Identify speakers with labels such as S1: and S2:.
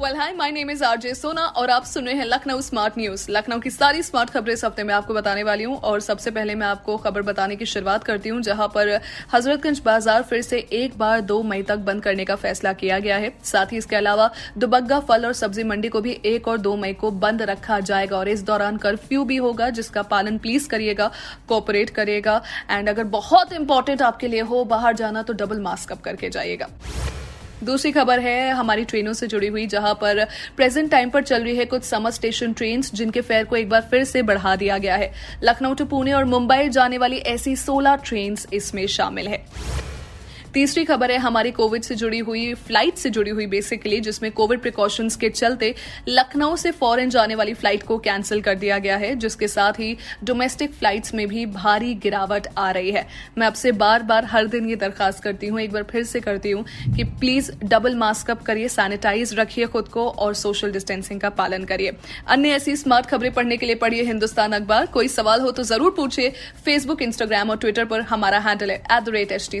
S1: well hi my name is RJ Sona और आप सुन रहे हैं लखनऊ स्मार्ट न्यूज़ लखनऊ की सारी स्मार्ट खबरें इस हफ़्ते में आपको बताने वाली हूँ और सबसे पहले मैं आपको खबर बताने की शुरुआत करती हूँ, जहाँ पर हजरतगंज बाज़ार फिर से एक बार दो मई तक बंद करने का फैसला किया गया है। साथ ही इसके अलावा दुबग्गा फल और सब्ज़ी मंडी को भी एक और दो मई को बंद रखा जाएगा और इस दौरान कर्फ्यू भी होगा, जिसका पालन प्लीज़ करिएगा कोऑपरेट करिएगा। एंड अगर बहुत इंपॉर्टेंट आपके लिए हो बाहर जाना तो डबल मास्क अप करके जाइएगा। दूसरी खबर है हमारी ट्रेनों से जुड़ी हुई, जहाँ पर प्रेजेंट टाइम पर चल रही है कुछ समर स्टेशन ट्रेन जिनके फेयर को एक बार फिर से बढ़ा दिया गया है। लखनऊ टू पुणे और मुंबई जाने वाली ऐसी 16 ट्रेन इसमें शामिल है। तीसरी खबर है, हमारी कोविड से जुड़ी हुई, फ़्लाइट से जुड़ी हुई बेसिकली जिसमें कोविड प्रिकॉशंस के चलते लखनऊ से फॉरेन जाने वाली फ़्लाइट को कैंसिल कर दिया गया है, जिसके साथ ही डोमेस्टिक फ्लाइट्स में भी भारी गिरावट आ रही है। मैं आपसे बार बार हर दिन ये दरखास्त करती हूँ, एक बार फिर से करती हूँ कि प्लीज़ डबल मास्क अप करिए सैनिटाइज रखिए खुद को और सोशल डिस्टेंसिंग का पालन करिए। अन्य ऐसी स्मार्ट खबरें पढ़ने के लिए पढ़िए हिंदुस्तान अखबार। कोई सवाल हो तो ज़रूर पूछिए फेसबुक इंस्टाग्राम और ट्विटर पर हमारा हैंडल है at the rate H T